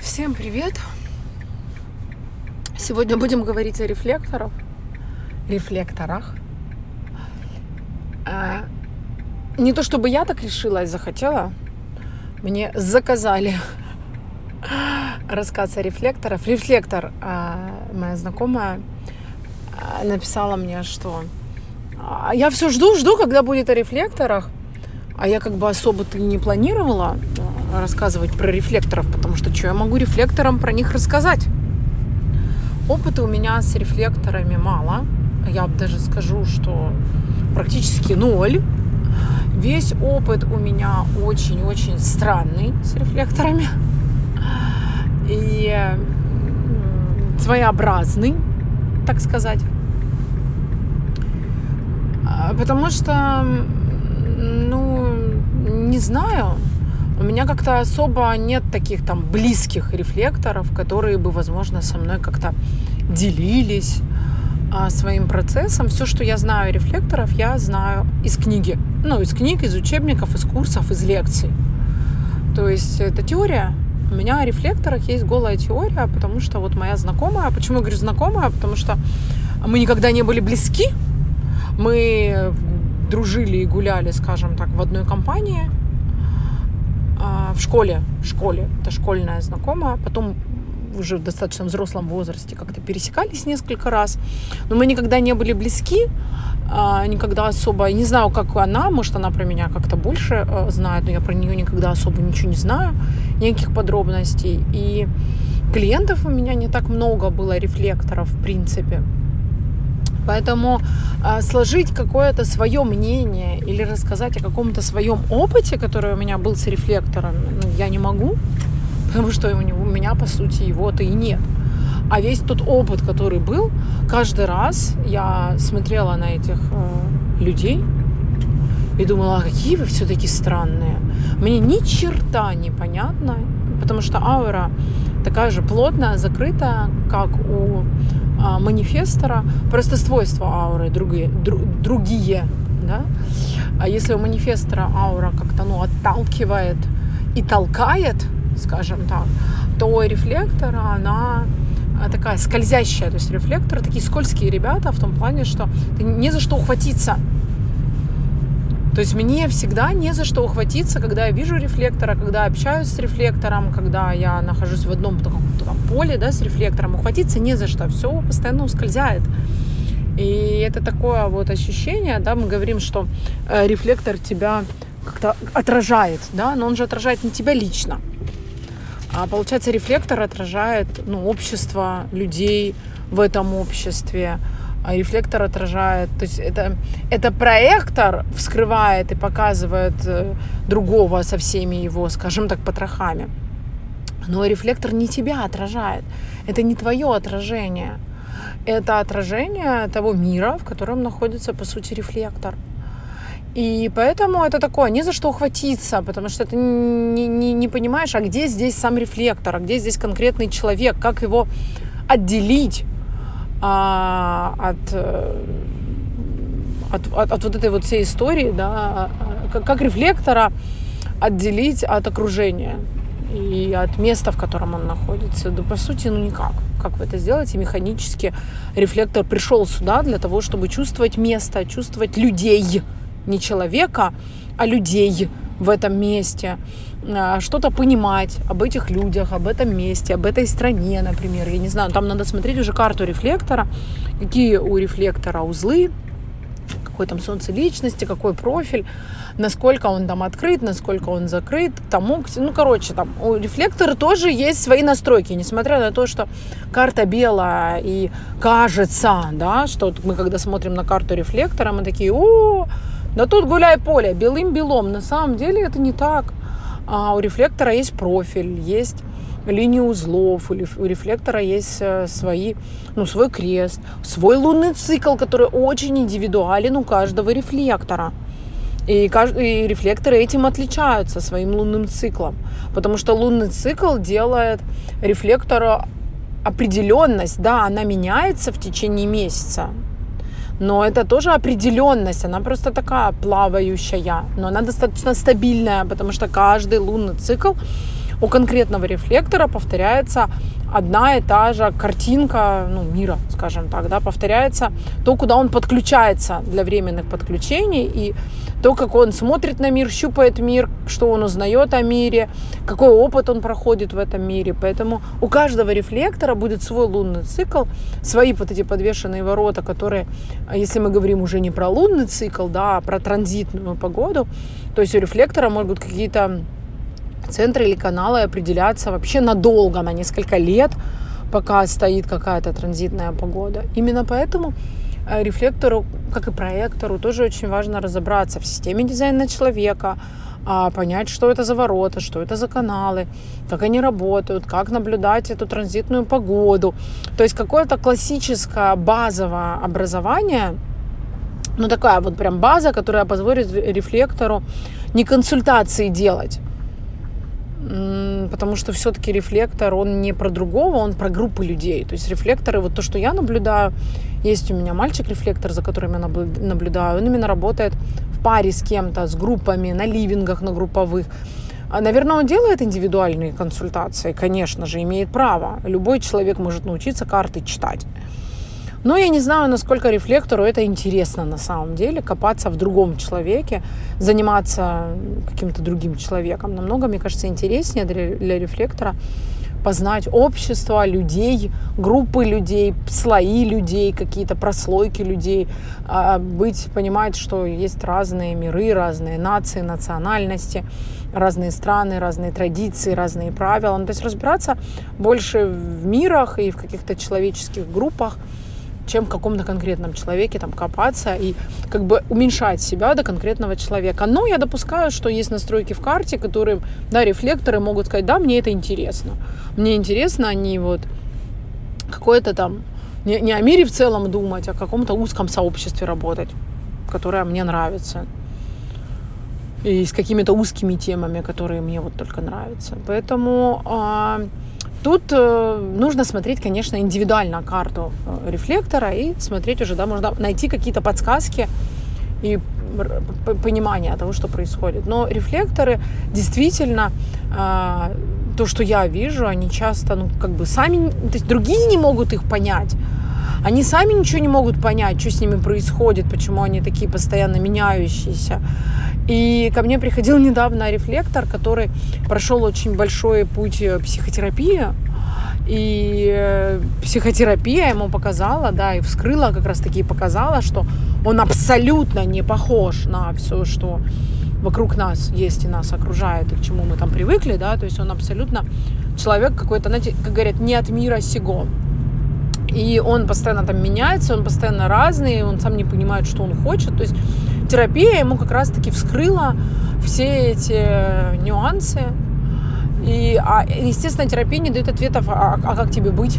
Всем привет! Сегодня будем говорить о рефлекторах. Рефлекторах. А, не то чтобы я так решила и захотела, мне заказали рассказ о рефлекторах. Рефлектор, а, моя знакомая, а, написала мне, что а, я все жду, жду, когда будет о рефлекторах. А я как бы особо-то не планировала рассказывать про рефлекторов, потому что что я могу рефлекторам про них рассказать? Опыта у меня с рефлекторами мало. Я даже скажу, что практически ноль. Весь опыт у меня очень-очень странный с рефлекторами. И своеобразный, так сказать. А, потому что, ну, не знаю, у меня как-то особо нет таких там близких рефлекторов, которые бы, возможно, со мной как-то делились а, своим процессом. Все, что я знаю рефлекторов, я знаю из книги. Ну, из книг, из учебников, из курсов, из лекций. То есть это теория. У меня о рефлекторах есть голая теория, потому что вот моя знакомая, почему я говорю знакомая, потому что мы никогда не были близки, мы дружили и гуляли, скажем так, в одной компании, в школе, в школе, это школьная знакомая, потом уже в достаточно взрослом возрасте как-то пересекались несколько раз, но мы никогда не были близки, а, никогда особо, не знаю, как она, может, она про меня как-то больше э, знает, но я про нее никогда особо ничего не знаю, никаких подробностей, и клиентов у меня не так много было, рефлекторов, в принципе, Поэтому э, сложить какое-то свое мнение или рассказать о каком-то своем опыте, который у меня был с рефлектором, ну, я не могу, потому что у, него, у меня, по сути, его-то и нет. А весь тот опыт, который был, каждый раз я смотрела на этих э, людей и думала, а какие вы все-таки странные. Мне ни черта не понятно, потому что аура такая же плотная, закрытая, как у а, манифестора, просто свойства ауры другие, дру, другие, да? А если у манифестора аура как-то, ну, отталкивает и толкает, скажем так, то рефлектора она а, такая скользящая, то есть рефлекторы такие скользкие ребята в том плане, что не за что ухватиться, то есть мне всегда не за что ухватиться, когда я вижу рефлектора, когда общаюсь с рефлектором, когда я нахожусь в одном таком там, поле да, с рефлектором, ухватиться не за что, все постоянно ускользает. И это такое вот ощущение, да, мы говорим, что э, рефлектор тебя как-то отражает, да, но он же отражает не тебя лично. А получается, рефлектор отражает ну, общество людей в этом обществе, а рефлектор отражает. То есть это, это проектор вскрывает и показывает э, другого со всеми его, скажем так, потрохами. Но рефлектор не тебя отражает. Это не твое отражение. Это отражение того мира, в котором находится, по сути, рефлектор. И поэтому это такое, не за что ухватиться, потому что ты не, не, не понимаешь, а где здесь сам рефлектор, а где здесь конкретный человек, как его отделить а, от, э, от, от, от вот этой вот всей истории, да, как, как рефлектора отделить от окружения и от места, в котором он находится. Да, по сути, ну никак. Как вы это сделаете? Механически рефлектор пришел сюда для того, чтобы чувствовать место, чувствовать людей. Не человека, а людей в этом месте. А, что-то понимать об этих людях, об этом месте, об этой стране, например. Я не знаю, там надо смотреть уже карту рефлектора, какие у рефлектора узлы, какой там солнце личности, какой профиль, насколько он там открыт, насколько он закрыт, тому, ну, короче, там у рефлектора тоже есть свои настройки, несмотря на то, что карта белая и кажется, да, что мы когда смотрим на карту рефлектора, мы такие, о, да тут гуляй поле, белым-белом, на самом деле это не так. А у рефлектора есть профиль, есть линии узлов, у рефлектора есть э, свои, ну, свой крест, свой лунный цикл, который очень индивидуален у каждого рефлектора. И, и рефлекторы этим отличаются своим лунным циклом, потому что лунный цикл делает рефлектору определенность, да, она меняется в течение месяца, но это тоже определенность, она просто такая плавающая, но она достаточно стабильная, потому что каждый лунный цикл у конкретного рефлектора повторяется одна и та же картинка ну, мира, скажем так, да, повторяется то, куда он подключается для временных подключений, и то, как он смотрит на мир, щупает мир, что он узнает о мире, какой опыт он проходит в этом мире. Поэтому у каждого рефлектора будет свой лунный цикл, свои вот эти подвешенные ворота, которые, если мы говорим уже не про лунный цикл, да, а про транзитную погоду, то есть у рефлектора могут какие-то центры или каналы определяться вообще надолго, на несколько лет, пока стоит какая-то транзитная погода. Именно поэтому э, рефлектору, как и проектору, тоже очень важно разобраться в системе дизайна человека, а, понять, что это за ворота, что это за каналы, как они работают, как наблюдать эту транзитную погоду. То есть какое-то классическое базовое образование, ну такая вот прям база, которая позволит рефлектору не консультации делать, потому что все-таки рефлектор, он не про другого, он про группы людей. То есть рефлекторы, вот то, что я наблюдаю, есть у меня мальчик-рефлектор, за которым я наблюдаю, он именно работает в паре с кем-то, с группами, на ливингах, на групповых. А, наверное, он делает индивидуальные консультации, конечно же, имеет право. Любой человек может научиться карты читать. Но я не знаю, насколько рефлектору это интересно на самом деле, копаться в другом человеке, заниматься каким-то другим человеком. Намного, мне кажется, интереснее для рефлектора познать общество людей, группы людей, слои людей, какие-то прослойки людей, а, быть, понимать, что есть разные миры, разные нации, национальности, разные страны, разные традиции, разные правила. Ну, то есть разбираться больше в мирах и в каких-то человеческих группах, чем в каком-то конкретном человеке там копаться и как бы уменьшать себя до конкретного человека. Но я допускаю, что есть настройки в карте, которые, да, рефлекторы могут сказать, да, мне это интересно. Мне интересно, они вот какое-то там не, не о мире в целом думать, а о каком-то узком сообществе работать, которое мне нравится. И с какими-то узкими темами, которые мне вот только нравятся. Поэтому э, Тут э, нужно смотреть, конечно, индивидуально карту э, рефлектора и смотреть уже, да, можно найти какие-то подсказки и понимание того, что происходит. Но рефлекторы действительно, э, то, что я вижу, они часто, ну, как бы сами, то есть другие не могут их понять. Они сами ничего не могут понять, что с ними происходит, почему они такие постоянно меняющиеся. И ко мне приходил недавно рефлектор, который прошел очень большой путь э, психотерапии. И э, психотерапия ему показала, да, и вскрыла как раз-таки показала, что он абсолютно не похож на все, что вокруг нас есть и нас окружает, и к чему мы там привыкли, да, то есть он абсолютно человек какой-то, знаете, как говорят, не от мира сего. И он постоянно там меняется, он постоянно разный, он сам не понимает, что он хочет. То есть терапия ему как раз-таки вскрыла все эти нюансы. И, а, естественно, терапия не дает ответов, а, а как тебе быть?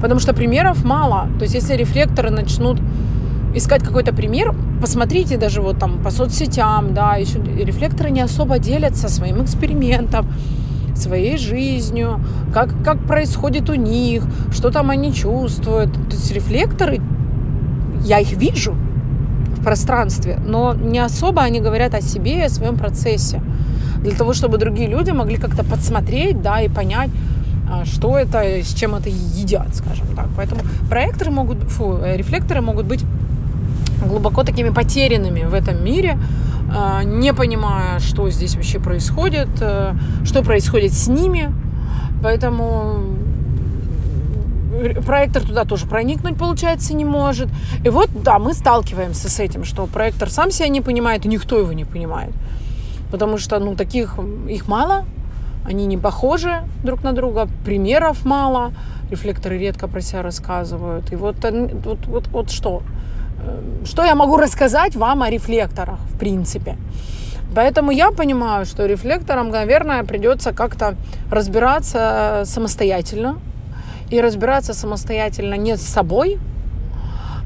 Потому что примеров мало. То есть, если рефлекторы начнут искать какой-то пример, посмотрите даже вот там по соцсетям, да, еще рефлекторы не особо делятся своим экспериментом, своей жизнью, как, как происходит у них, что там они чувствуют. То есть рефлекторы, я их вижу, пространстве, но не особо они говорят о себе и о своем процессе. Для того, чтобы другие люди могли как-то подсмотреть, да, и понять, а, что это, с чем это едят, скажем так. Поэтому проекторы могут, фу, э, рефлекторы могут быть глубоко такими потерянными в этом мире, не понимая, что здесь вообще происходит, э, что происходит с ними. Поэтому проектор туда тоже проникнуть, получается, не может. И вот, да, мы сталкиваемся с этим, что проектор сам себя не понимает, и никто его не понимает. Потому что, ну, таких, их мало, они не похожи друг на друга, примеров мало, рефлекторы редко про себя рассказывают. И вот, вот, вот, вот что? Э, что я могу рассказать вам о рефлекторах, в принципе? Поэтому я понимаю, что рефлекторам, наверное, придется как-то разбираться самостоятельно, и разбираться самостоятельно не с собой,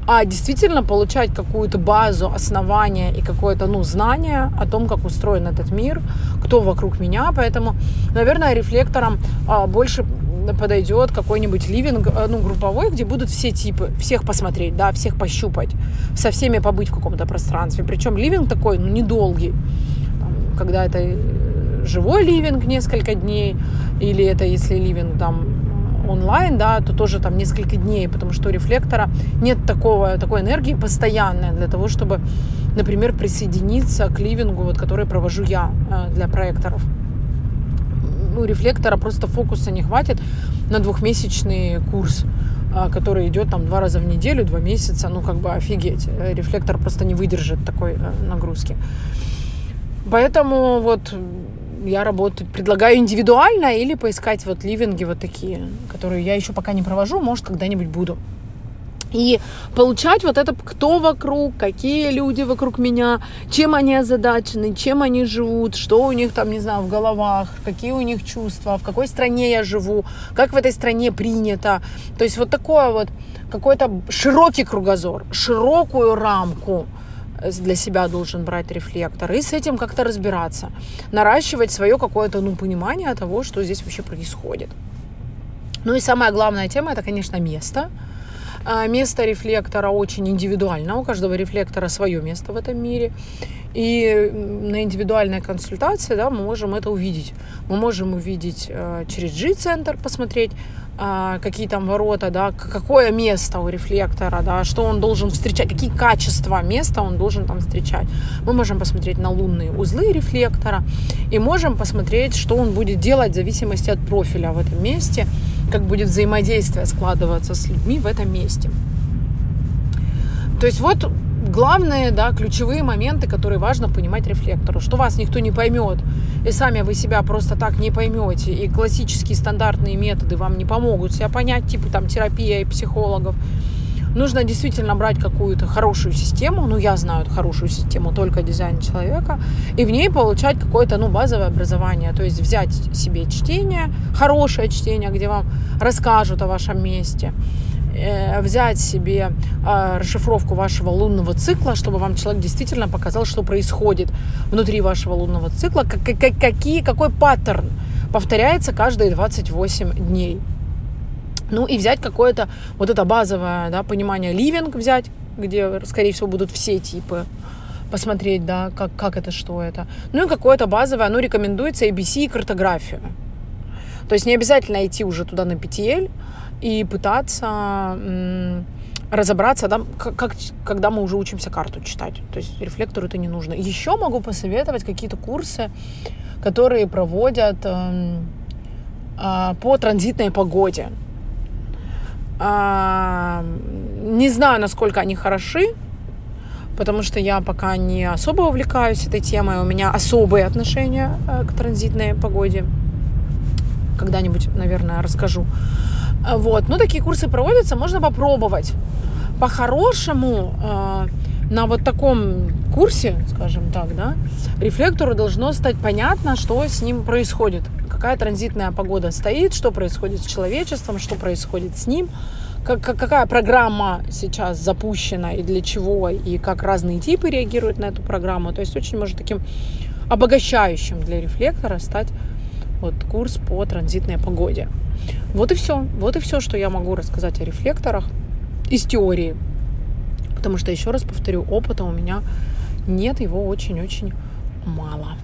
а действительно получать какую-то базу, основания и какое-то, ну, знание о том, как устроен этот мир, кто вокруг меня. Поэтому, наверное, рефлектором а, больше подойдет какой-нибудь ливинг, э, ну, групповой, где будут все типы, всех посмотреть, да, всех пощупать, со всеми побыть в каком-то пространстве. Причем ливинг такой, ну, недолгий, когда это живой ливинг несколько дней, или это если ливинг там онлайн, да, то тоже там несколько дней, потому что у рефлектора нет такого, такой энергии постоянной для того, чтобы, например, присоединиться к ливингу, вот, который провожу я э, для проекторов. У рефлектора просто фокуса не хватит на двухмесячный курс э, который идет там два раза в неделю, два месяца, ну как бы офигеть. Рефлектор просто не выдержит такой э, нагрузки. Поэтому вот я работаю, предлагаю индивидуально или поискать вот ливинги вот такие, которые я еще пока не провожу, может, когда-нибудь буду. И получать вот это, кто вокруг, какие люди вокруг меня, чем они озадачены, чем они живут, что у них там, не знаю, в головах, какие у них чувства, в какой стране я живу, как в этой стране принято. То есть вот такое вот какой-то широкий кругозор, широкую рамку – для себя должен брать рефлектор и с этим как-то разбираться, наращивать свое какое-то ну, понимание того, что здесь вообще происходит. Ну и самая главная тема это, конечно, место. А, место рефлектора очень индивидуально, у каждого рефлектора свое место в этом мире. И на индивидуальной консультации да, мы можем это увидеть. Мы можем увидеть э, через G-центр, посмотреть, а, какие там ворота, да, какое место у рефлектора, да, что он должен встречать, какие качества места он должен там встречать. Мы можем посмотреть на лунные узлы рефлектора и можем посмотреть, что он будет делать в зависимости от профиля в этом месте, как будет взаимодействие складываться с людьми в этом месте. То есть вот главные, да, ключевые моменты, которые важно понимать рефлектору, что вас никто не поймет, и сами вы себя просто так не поймете, и классические стандартные методы вам не помогут себя понять, типа там терапия и психологов. Нужно действительно брать какую-то хорошую систему, ну я знаю хорошую систему только дизайн человека, и в ней получать какое-то ну, базовое образование, то есть взять себе чтение, хорошее чтение, где вам расскажут о вашем месте, Э, взять себе а, расшифровку вашего лунного цикла, чтобы вам человек действительно показал, что происходит внутри вашего лунного цикла, как, как, какие, какой паттерн повторяется каждые 28 дней. Ну и взять какое-то вот это базовое да, понимание ливинг взять, где, скорее всего, будут все типы посмотреть, да, как, как это, что это. Ну и какое-то базовое, ну, рекомендуется ABC и картографию. То есть не обязательно идти уже туда на PTL, и пытаться разобраться, да, как, когда мы уже учимся карту читать. То есть рефлектору это не нужно. Еще могу посоветовать какие-то курсы, которые проводят э, э, по транзитной погоде. Э, не знаю, насколько они хороши, потому что я пока не особо увлекаюсь этой темой. У меня особые отношения э, к транзитной погоде. Когда-нибудь, наверное, расскажу. Вот. Ну, такие курсы проводятся, можно попробовать. По-хорошему, э, на вот таком курсе, скажем так, да, рефлектору должно стать понятно, что с ним происходит, какая транзитная погода стоит, что происходит с человечеством, что происходит с ним, как, какая программа сейчас запущена и для чего, и как разные типы реагируют на эту программу. То есть очень может таким обогащающим для рефлектора стать вот курс по транзитной погоде. Вот и все. Вот и все, что я могу рассказать о рефлекторах из теории. Потому что, еще раз повторю, опыта у меня нет, его очень-очень мало.